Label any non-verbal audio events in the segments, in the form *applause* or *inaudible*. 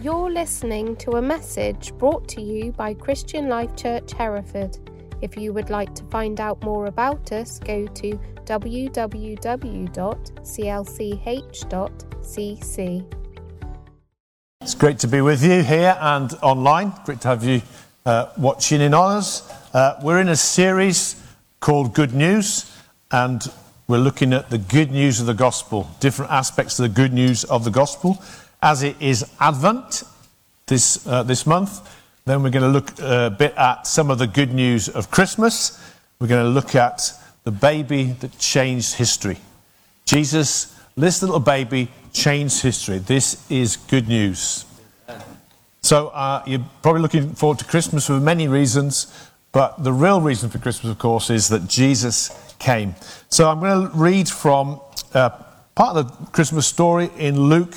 You're listening to a message brought to you by Christian Life Church Hereford. If you would like to find out more about us, go to www.clch.cc. It's great to be with you here and online. Great to have you uh, watching in on us. Uh, we're in a series called Good News, and we're looking at the good news of the gospel, different aspects of the good news of the gospel as it is Advent this, uh, this month. Then we're going to look a bit at some of the good news of Christmas. We're going to look at the baby that changed history. Jesus, this little baby, changed history. This is good news. So uh, you're probably looking forward to Christmas for many reasons, but the real reason for Christmas, of course, is that Jesus came. So I'm going to read from uh, part of the Christmas story in Luke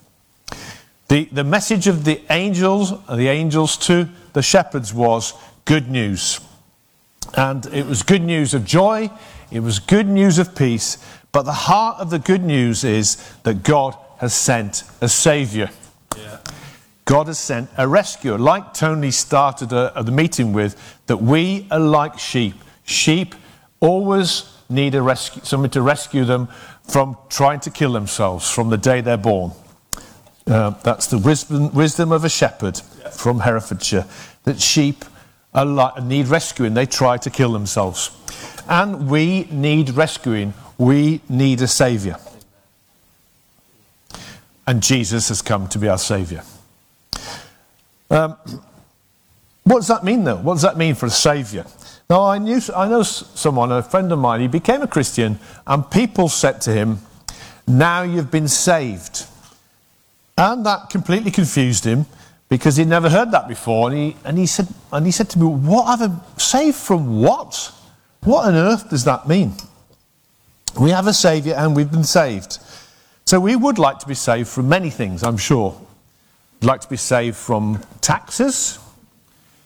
The, the message of the angels, the angels to the shepherds was good news. And it was good news of joy, it was good news of peace, but the heart of the good news is that God has sent a Saviour. Yeah. God has sent a rescuer, like Tony started a, a, the meeting with, that we are like sheep. Sheep always need a rescue, somebody to rescue them from trying to kill themselves from the day they're born. Uh, that's the wisdom, wisdom of a shepherd from Herefordshire. That sheep like, need rescuing, they try to kill themselves. And we need rescuing, we need a saviour. And Jesus has come to be our saviour. Um, what does that mean, though? What does that mean for a saviour? Now, I, knew, I know someone, a friend of mine, he became a Christian, and people said to him, Now you've been saved. And that completely confused him because he'd never heard that before. And he, and he, said, and he said to me, What have I saved from what? What on earth does that mean? We have a Saviour and we've been saved. So we would like to be saved from many things, I'm sure. We'd like to be saved from taxes,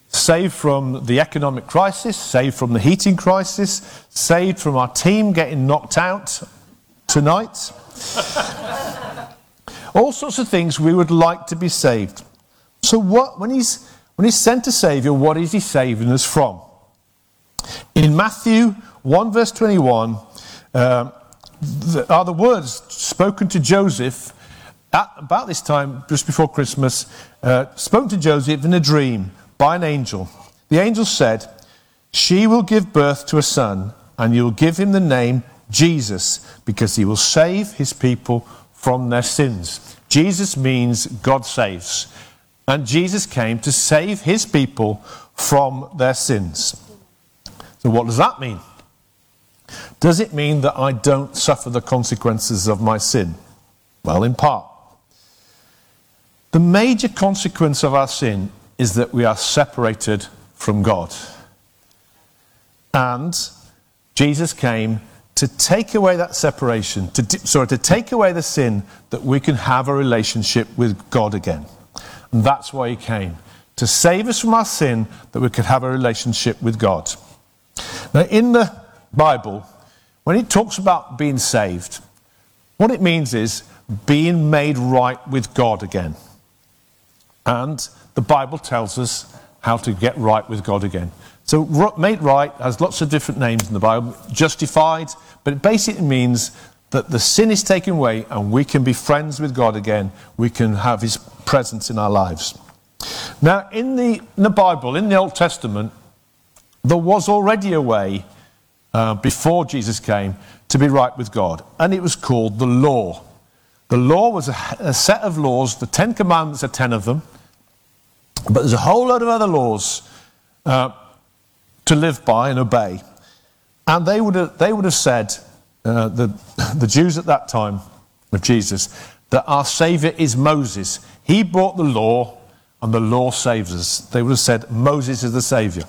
saved from the economic crisis, saved from the heating crisis, saved from our team getting knocked out tonight. *laughs* All sorts of things we would like to be saved. So, what, when, he's, when he's sent a Saviour, what is he saving us from? In Matthew 1, verse 21, uh, the, are the words spoken to Joseph at about this time, just before Christmas, uh, spoken to Joseph in a dream by an angel. The angel said, She will give birth to a son, and you will give him the name Jesus, because he will save his people from their sins. Jesus means God saves. And Jesus came to save his people from their sins. So, what does that mean? Does it mean that I don't suffer the consequences of my sin? Well, in part. The major consequence of our sin is that we are separated from God. And Jesus came to take away that separation, to, sorry, to take away the sin, that we can have a relationship with God again. And that's why he came, to save us from our sin that we could have a relationship with God. Now, in the Bible, when it talks about being saved, what it means is being made right with God again. And the Bible tells us how to get right with God again. So, made right has lots of different names in the Bible. Justified, but it basically means that the sin is taken away and we can be friends with God again. We can have His presence in our lives. Now, in the, in the Bible, in the Old Testament, there was already a way uh, before Jesus came to be right with God, and it was called the law. The law was a, a set of laws, the Ten Commandments are ten of them, but there's a whole lot of other laws uh, to live by and obey. And they would have, they would have said, uh, the, *laughs* the Jews at that time of Jesus, that our Saviour is Moses. He brought the law, and the law saves us. They would have said, Moses is the Saviour.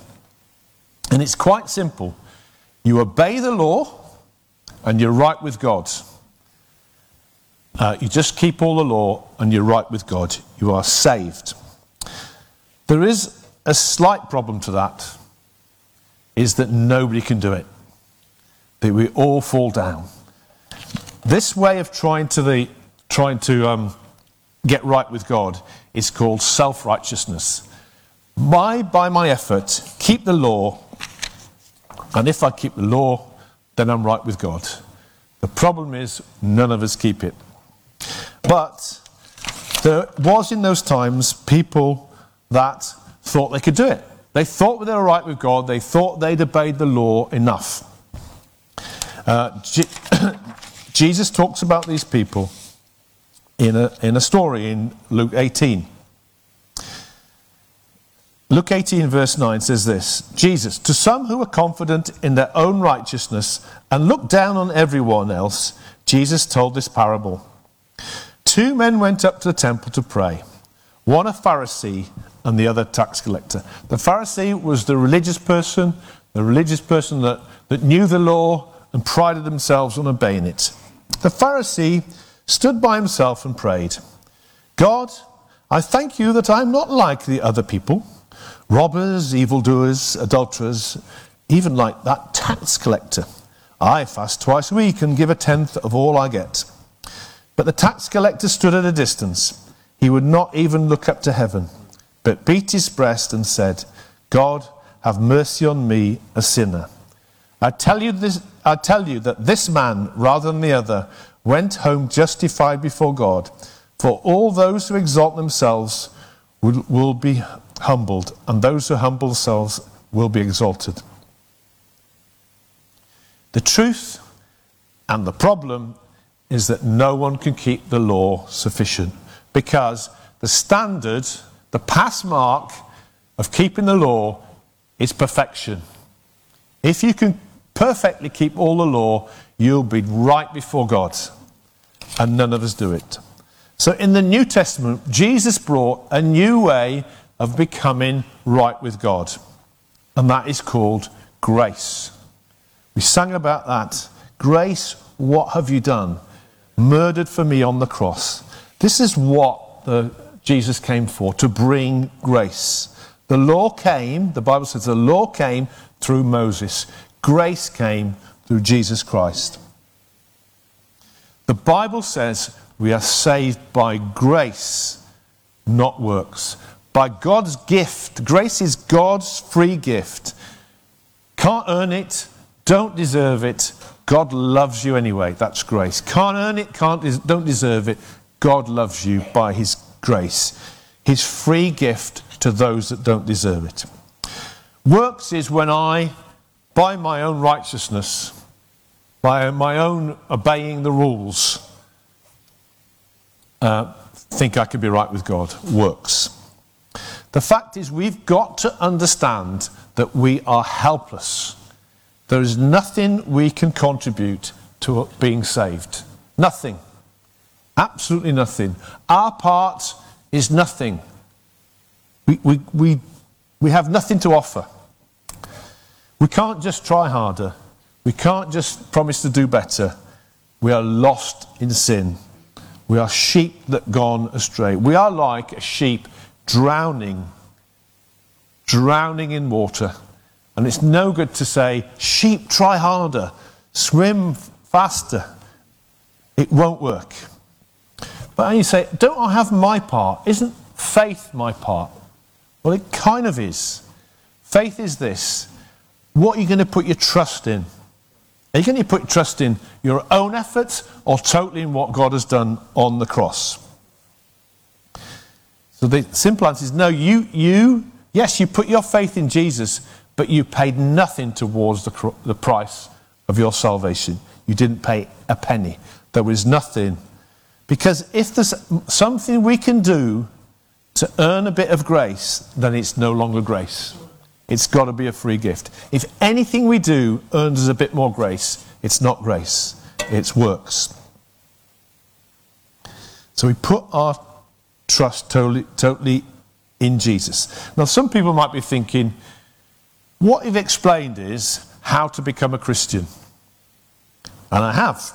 And it's quite simple. You obey the law, and you're right with God. Uh, you just keep all the law, and you're right with God. You are saved. There is a slight problem to that, is that nobody can do it. That we all fall down. This way of trying to, the, trying to um, get right with God is called self righteousness. By, by my effort, keep the law, and if I keep the law, then I'm right with God. The problem is, none of us keep it. But there was in those times people that thought they could do it. They thought they were right with God, they thought they'd obeyed the law enough. Uh, *coughs* Jesus talks about these people in a, in a story in Luke 18. Luke 18, verse 9 says this Jesus, to some who were confident in their own righteousness and looked down on everyone else, Jesus told this parable. Two men went up to the temple to pray, one a Pharisee and the other tax collector. The Pharisee was the religious person, the religious person that, that knew the law and prided themselves on obeying it. The Pharisee stood by himself and prayed, God, I thank you that I'm not like the other people robbers, evildoers, adulterers, even like that tax collector. I fast twice a week and give a tenth of all I get. But the tax collector stood at a distance. He would not even look up to heaven but beat his breast and said, God, have mercy on me, a sinner. I tell you this, I tell you that this man, rather than the other, went home justified before God. For all those who exalt themselves will, will be humbled, and those who humble themselves will be exalted. The truth and the problem is that no one can keep the law sufficient because the standard the pass mark of keeping the law is perfection. If you can perfectly keep all the law, you'll be right before God. And none of us do it. So in the New Testament, Jesus brought a new way of becoming right with God. And that is called grace. We sang about that. Grace, what have you done? Murdered for me on the cross. This is what the Jesus came for, to bring grace. The law came, the Bible says the law came through Moses, grace came through Jesus Christ. The Bible says we are saved by grace, not works. By God's gift. Grace is God's free gift. Can't earn it, don't deserve it. God loves you anyway. That's grace. Can't earn it, can't don't deserve it. God loves you by his grace, his free gift to those that don't deserve it. Works is when I, by my own righteousness, by my own obeying the rules, uh, think I can be right with God. Works. The fact is, we've got to understand that we are helpless. There is nothing we can contribute to being saved. Nothing. Absolutely nothing. Our part is nothing. We, we, we, we have nothing to offer. We can't just try harder. We can't just promise to do better. We are lost in sin. We are sheep that gone astray. We are like a sheep drowning drowning in water. And it's no good to say, sheep, try harder, swim faster. It won't work. But you say, don't I have my part? Isn't faith my part? Well, it kind of is. Faith is this what are you going to put your trust in? Are you going to put trust in your own efforts or totally in what God has done on the cross? So the simple answer is no, you, you yes, you put your faith in Jesus, but you paid nothing towards the, the price of your salvation. You didn't pay a penny. There was nothing. Because if there's something we can do to earn a bit of grace, then it's no longer grace. It's got to be a free gift. If anything we do earns us a bit more grace, it's not grace, it's works. So we put our trust totally, totally in Jesus. Now, some people might be thinking, what you've explained is how to become a Christian. And I have.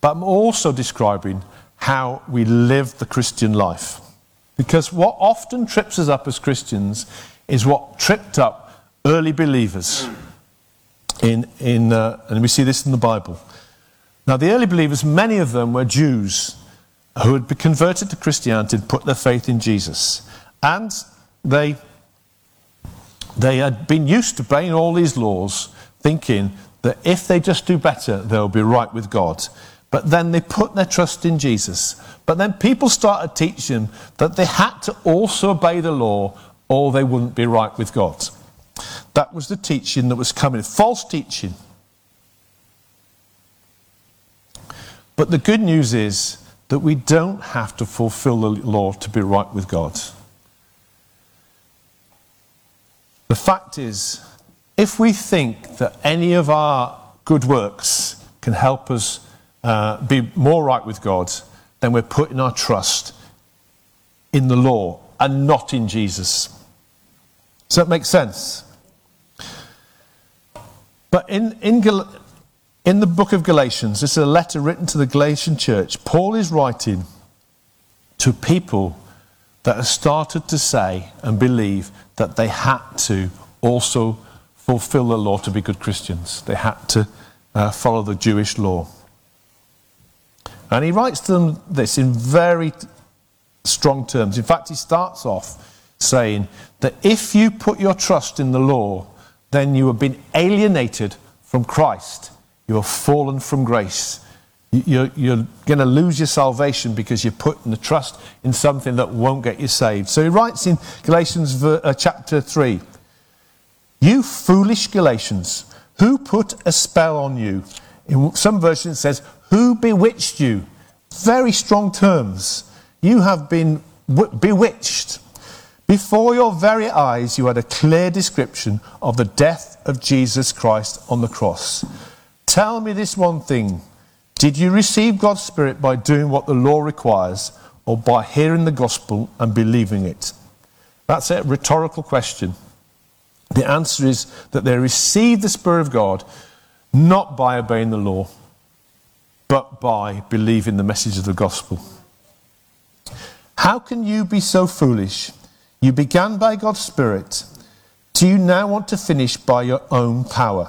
But I'm also describing how we live the Christian life. Because what often trips us up as Christians is what tripped up early believers. In, in, uh, and we see this in the Bible. Now, the early believers, many of them were Jews who had been converted to Christianity and put their faith in Jesus. And they, they had been used to obeying all these laws, thinking that if they just do better, they'll be right with God. But then they put their trust in Jesus. But then people started teaching that they had to also obey the law or they wouldn't be right with God. That was the teaching that was coming, false teaching. But the good news is that we don't have to fulfill the law to be right with God. The fact is, if we think that any of our good works can help us uh, be more right with God, then we're putting our trust in the law and not in Jesus. Does that make sense? But in, in, in the book of Galatians, this is a letter written to the Galatian church. Paul is writing to people that have started to say and believe that they had to also fulfill the law to be good Christians. They had to uh, follow the Jewish law. And he writes to them this in very strong terms. In fact, he starts off saying that if you put your trust in the law, then you have been alienated from Christ. You have fallen from grace. You're, you're going to lose your salvation because you're putting the trust in something that won't get you saved. So he writes in Galatians uh, chapter 3 You foolish Galatians, who put a spell on you? In some versions it says, Who bewitched you? Very strong terms. You have been bewitched. Before your very eyes, you had a clear description of the death of Jesus Christ on the cross. Tell me this one thing Did you receive God's Spirit by doing what the law requires, or by hearing the gospel and believing it? That's a rhetorical question. The answer is that they received the Spirit of God not by obeying the law, but by believing the message of the gospel. How can you be so foolish? You began by God's Spirit. Do you now want to finish by your own power?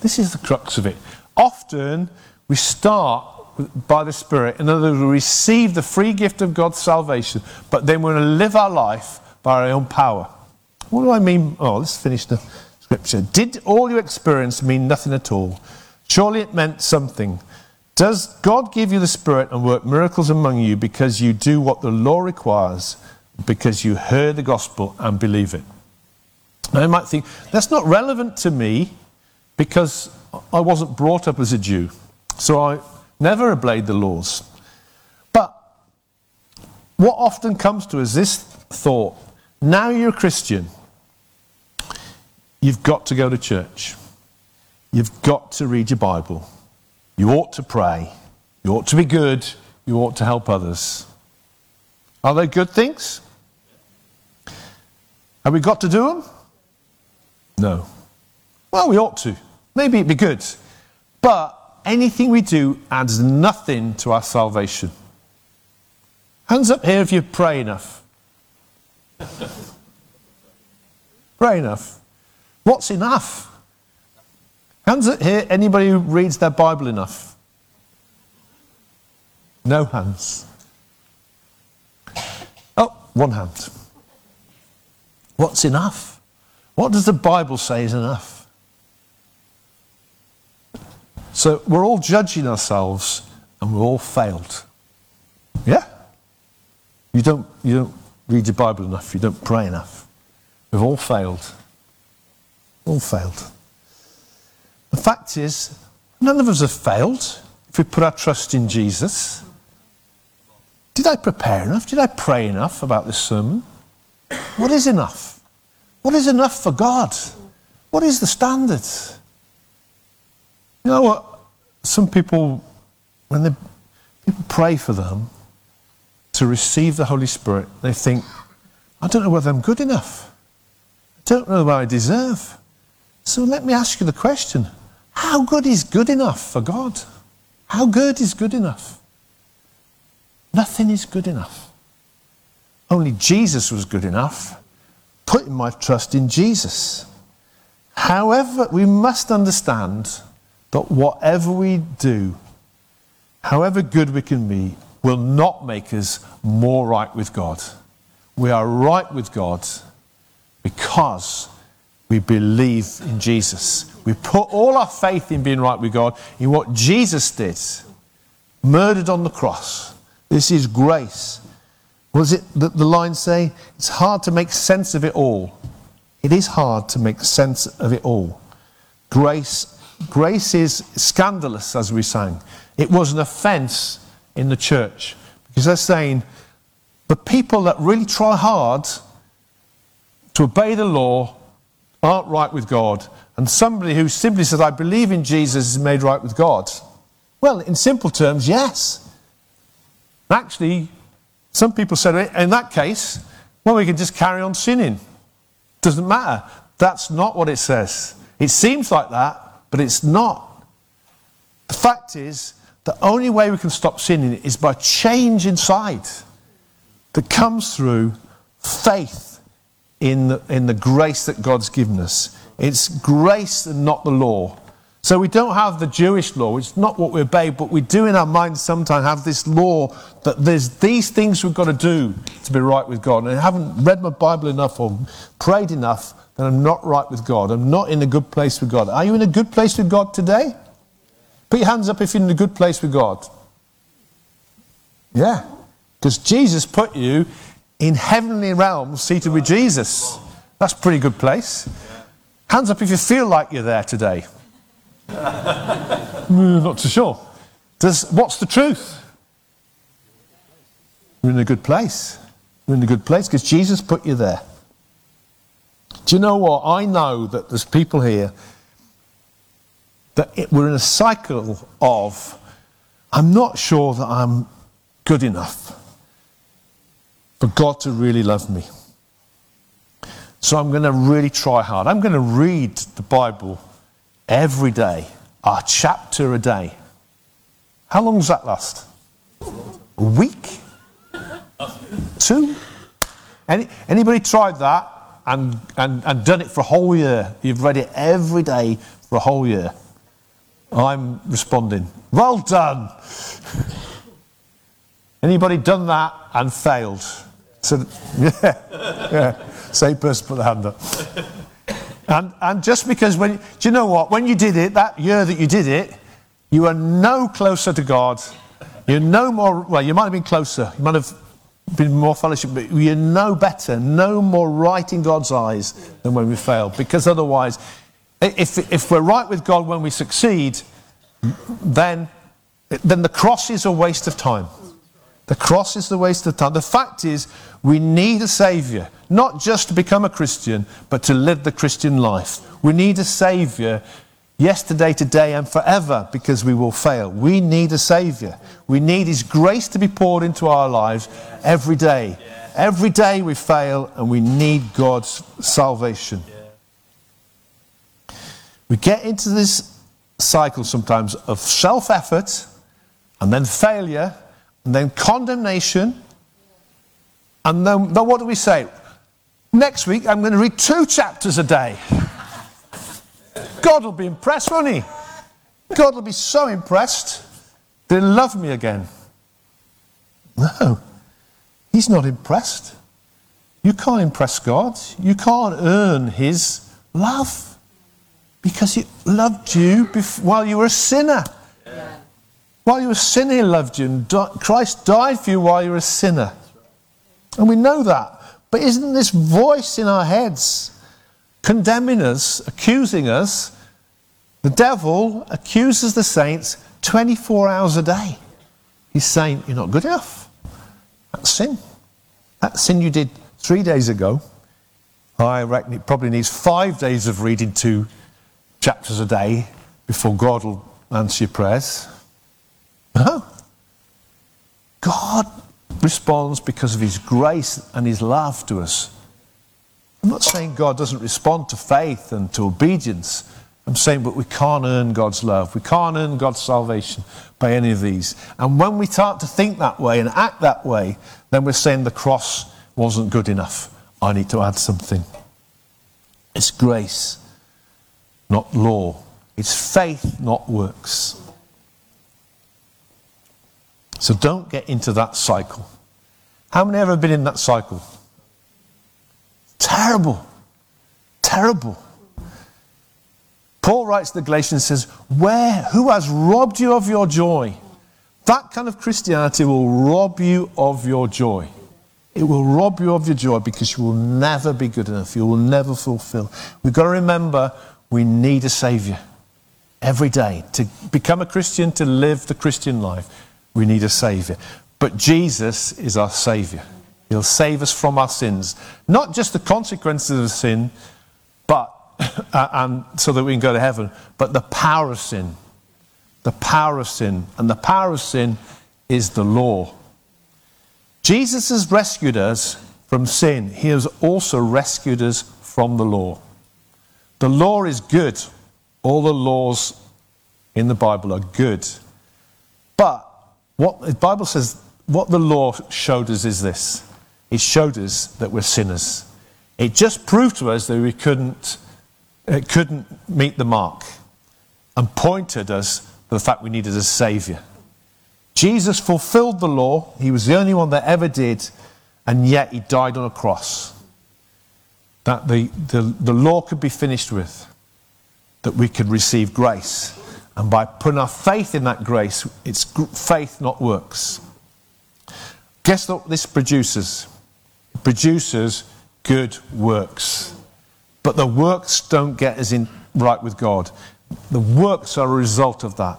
This is the crux of it. Often we start by the Spirit. In other words, we receive the free gift of God's salvation, but then we're going to live our life by our own power. What do I mean? Oh, let's finish the scripture. Did all you experienced mean nothing at all? Surely it meant something. Does God give you the Spirit and work miracles among you because you do what the law requires? because you heard the gospel and believe it. Now, you might think, that's not relevant to me because I wasn't brought up as a Jew, so I never obeyed the laws. But what often comes to us this thought now you're a Christian, you've got to go to church, you've got to read your Bible, you ought to pray, you ought to be good, you ought to help others. Are they good things? Have we got to do them? No. Well, we ought to. Maybe it'd be good. But anything we do adds nothing to our salvation. Hands up here if you pray enough. *laughs* Pray enough. What's enough? Hands here, anybody who reads their Bible enough? No hands. Oh, one hand. What's enough? What does the Bible say is enough? So we're all judging ourselves and we're all failed. Yeah? You don't, you don't read your Bible enough, you don't pray enough. We've all failed. All failed. The fact is, none of us have failed if we put our trust in Jesus. Did I prepare enough? Did I pray enough about this sermon? What is enough? What is enough for God? What is the standard? You know what? Some people, when they, people pray for them to receive the Holy Spirit, they think, I don't know whether I'm good enough. I don't know what I deserve. So let me ask you the question how good is good enough for God? How good is good enough? Nothing is good enough. Only Jesus was good enough. Putting my trust in Jesus. However, we must understand that whatever we do, however good we can be, will not make us more right with God. We are right with God because we believe in Jesus. We put all our faith in being right with God, in what Jesus did, murdered on the cross. This is grace. Was it that the lines say? It's hard to make sense of it all. It is hard to make sense of it all. Grace, grace is scandalous, as we sang. It was an offense in the church because they're saying the people that really try hard to obey the law aren't right with God, and somebody who simply says, I believe in Jesus, is made right with God. Well, in simple terms, yes. Actually, some people said, in that case, well, we can just carry on sinning. Doesn't matter. That's not what it says. It seems like that, but it's not. The fact is, the only way we can stop sinning is by change inside that comes through faith in the, in the grace that God's given us. It's grace and not the law. So we don't have the Jewish law, which is not what we obey, but we do in our minds sometimes have this law that there's these things we've got to do to be right with God. And I haven't read my Bible enough or prayed enough, that I'm not right with God. I'm not in a good place with God. Are you in a good place with God today? Put your hands up if you're in a good place with God. Yeah. Because Jesus put you in heavenly realms seated with Jesus. That's a pretty good place. Hands up if you feel like you're there today. *laughs* mm, not too sure. Does, what's the truth? We're in a good place. We're in a good place because Jesus put you there. Do you know what? I know that there's people here that it, we're in a cycle of, I'm not sure that I'm good enough for God to really love me. So I'm going to really try hard. I'm going to read the Bible every day, a chapter a day. How long does that last? A week? Two? Any, anybody tried that and, and, and done it for a whole year? You've read it every day for a whole year. I'm responding. Well done. *laughs* Anybody done that and failed? So, *laughs* yeah, yeah. Same person put the hand up. And, and just because when, do you know what? When you did it, that year that you did it, you were no closer to God. You're no more, well, you might have been closer. You might have been more fellowship, but you're no better, no more right in God's eyes than when we fail. Because otherwise, if, if we're right with God when we succeed, then, then the cross is a waste of time. The cross is the waste of time. The fact is, we need a Saviour, not just to become a Christian, but to live the Christian life. We need a Saviour yesterday, today, and forever because we will fail. We need a Saviour. We need His grace to be poured into our lives every day. Every day we fail and we need God's salvation. We get into this cycle sometimes of self effort and then failure and then condemnation. And then, then what do we say? Next week, I'm going to read two chapters a day. God will be impressed, won't he? God will be so impressed. They'll love me again. No, he's not impressed. You can't impress God. You can't earn his love because he loved you while you were a sinner. While you were a sinner, he loved you. And Christ died for you while you were a sinner. And we know that. But isn't this voice in our heads condemning us, accusing us? The devil accuses the saints 24 hours a day. He's saying, You're not good enough. That's sin. That sin you did three days ago. I reckon it probably needs five days of reading two chapters a day before God will answer your prayers. No. God responds because of his grace and his love to us. I'm not saying God doesn't respond to faith and to obedience. I'm saying, but we can't earn God's love. We can't earn God's salvation by any of these. And when we start to think that way and act that way, then we're saying the cross wasn't good enough. I need to add something. It's grace, not law. It's faith, not works. So don't get into that cycle. How many ever been in that cycle? Terrible. Terrible. Paul writes to the Galatians and says, Where who has robbed you of your joy? That kind of Christianity will rob you of your joy. It will rob you of your joy because you will never be good enough. You will never fulfill. We've got to remember we need a Savior every day. To become a Christian, to live the Christian life, we need a Savior. But Jesus is our Savior. He'll save us from our sins. Not just the consequences of sin, but *laughs* uh, and so that we can go to heaven, but the power of sin. The power of sin. And the power of sin is the law. Jesus has rescued us from sin. He has also rescued us from the law. The law is good. All the laws in the Bible are good. But what the Bible says, what the law showed us is this it showed us that we're sinners. It just proved to us that we couldn't, it couldn't meet the mark and pointed us to the fact we needed a Savior. Jesus fulfilled the law, he was the only one that ever did, and yet he died on a cross. That the, the, the law could be finished with, that we could receive grace. And by putting our faith in that grace, it's faith, not works. Guess what this produces? It produces good works. But the works don't get us in right with God. The works are a result of that.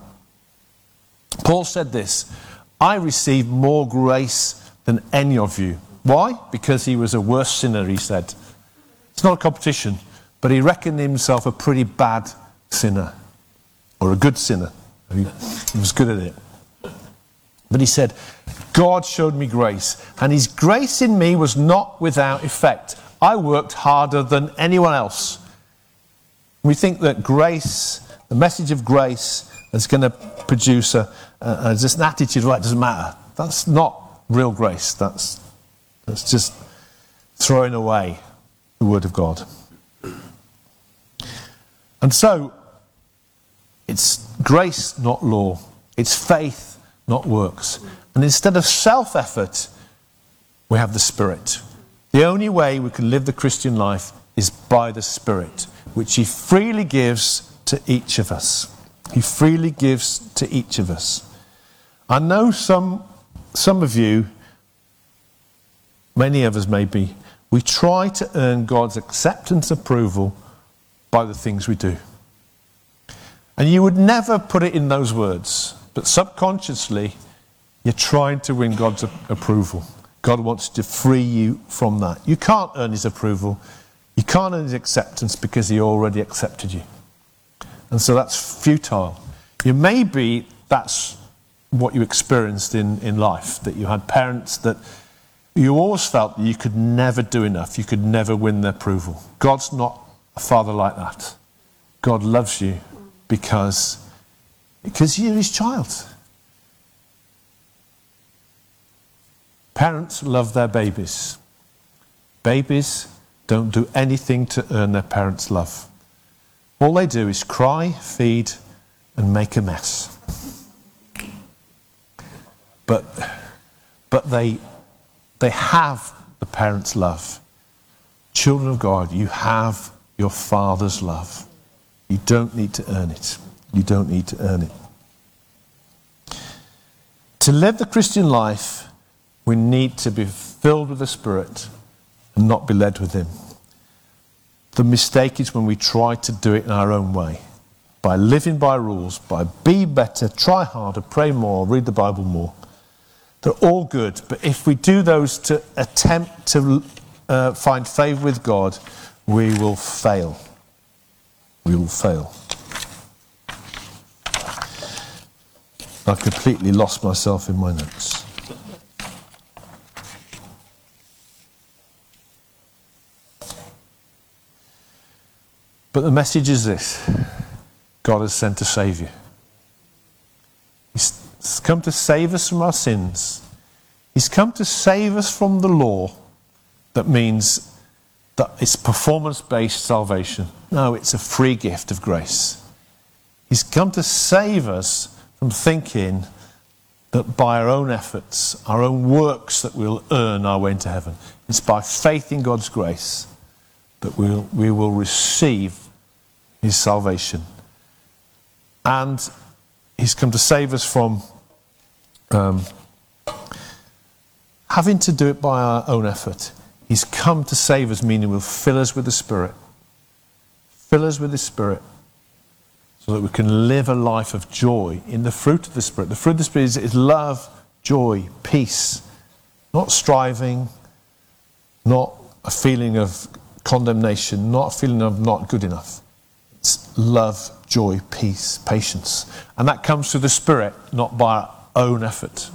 Paul said this I received more grace than any of you. Why? Because he was a worse sinner, he said. It's not a competition, but he reckoned himself a pretty bad sinner or a good sinner. He, was good at it. But he said, God showed me grace, and his grace in me was not without effect. I worked harder than anyone else. We think that grace, the message of grace, is going to produce a, a, just an attitude, right, doesn't matter. That's not real grace. That's, that's just throwing away the Word of God. And so, it's grace, not law. It's faith, not works. And instead of self effort, we have the Spirit. The only way we can live the Christian life is by the Spirit, which He freely gives to each of us. He freely gives to each of us. I know some, some of you, many of us maybe, we try to earn God's acceptance approval by the things we do. And you would never put it in those words, but subconsciously, you're trying to win God's approval. God wants to free you from that. You can't earn His approval. You can't earn His acceptance because He already accepted you. And so that's futile. You may be that's what you experienced in, in life, that you had parents that you always felt that you could never do enough, you could never win their approval. God's not a father like that. God loves you because, because you're his child. Parents love their babies. Babies don't do anything to earn their parents' love. All they do is cry, feed, and make a mess. But, but they, they have the parents' love. Children of God, you have your Father's love. You don't need to earn it. You don't need to earn it. To live the Christian life, we need to be filled with the Spirit and not be led with Him. The mistake is when we try to do it in our own way by living by rules, by be better, try harder, pray more, read the Bible more. They're all good, but if we do those to attempt to uh, find favour with God, we will fail. We will fail. I completely lost myself in my notes. But the message is this God has sent a Saviour. He's come to save us from our sins. He's come to save us from the law that means that it's performance based salvation. No, it's a free gift of grace. He's come to save us from thinking that by our own efforts, our own works, that we'll earn our way into heaven. It's by faith in God's grace that we'll, we will receive His salvation. And He's come to save us from um, having to do it by our own effort. He's come to save us, meaning will fill us with the Spirit. Fill us with the Spirit so that we can live a life of joy in the fruit of the Spirit. The fruit of the Spirit is, is love, joy, peace, not striving, not a feeling of condemnation, not a feeling of not good enough. It's love, joy, peace, patience. And that comes through the Spirit, not by our own effort.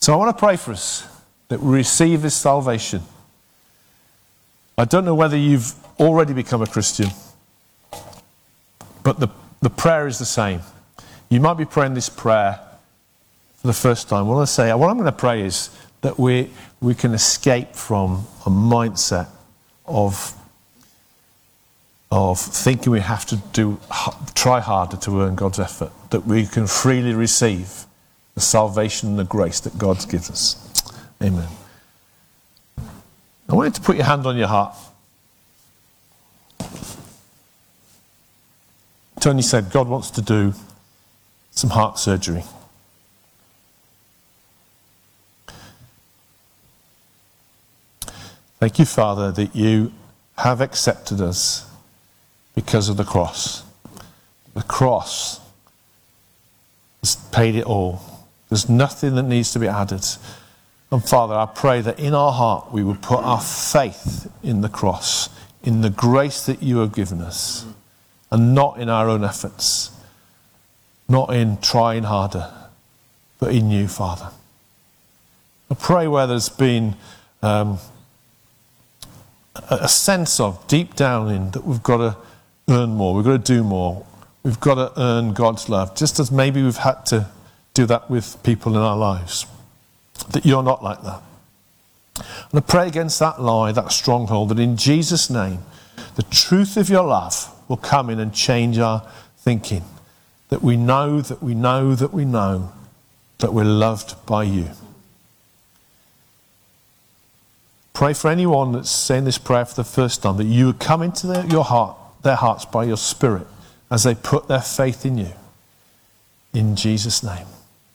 So I want to pray for us that we receive this salvation. I don't know whether you've already become a Christian, but the, the prayer is the same. You might be praying this prayer for the first time. What I say, what I'm going to pray is that we, we can escape from a mindset of of thinking we have to do try harder to earn God's effort, that we can freely receive the salvation and the grace that God gives us. Amen. I want you to put your hand on your heart. Tony said God wants to do some heart surgery. Thank you, Father, that you have accepted us because of the cross. The cross has paid it all. There's nothing that needs to be added. And Father, I pray that in our heart we would put our faith in the cross, in the grace that you have given us, and not in our own efforts, not in trying harder, but in you, Father. I pray where there's been um, a sense of deep down in that we've got to earn more, we've got to do more, we've got to earn God's love, just as maybe we've had to do that with people in our lives. That you're not like that. And I pray against that lie, that stronghold, that in Jesus' name, the truth of your love will come in and change our thinking. That we know, that we know, that we know that we're loved by you. Pray for anyone that's saying this prayer for the first time that you would come into their, your heart their hearts by your Spirit as they put their faith in you. In Jesus' name.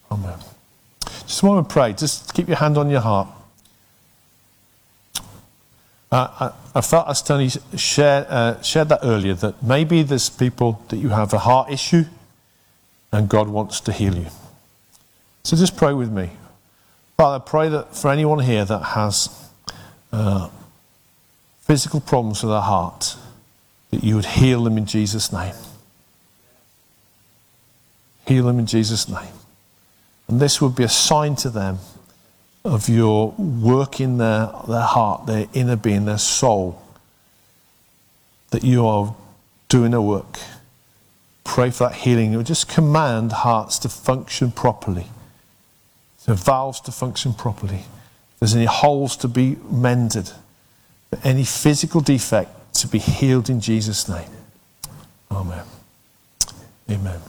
Amen. Just want to pray. Just keep your hand on your heart. Uh, I, I, felt as Tony shared, uh, shared that earlier that maybe there's people that you have a heart issue and God wants to heal you. So just pray with me. Father, I pray that for anyone here that has uh, physical problems with their heart, that you would heal them in Jesus' name. Heal them in Jesus' name. And this would be a sign to them of your work in their, their heart, their inner being, their soul, that you are doing a work. Pray for that healing. You just command hearts to function properly, the valves to function properly. If there's any holes to be mended, any physical defect to be healed in Jesus' name. Amen. Amen.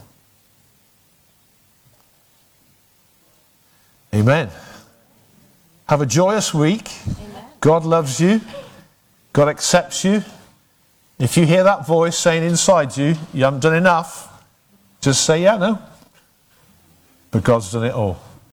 Amen. Have a joyous week. Amen. God loves you. God accepts you. If you hear that voice saying inside you, you haven't done enough, just say, yeah, no. But God's done it all.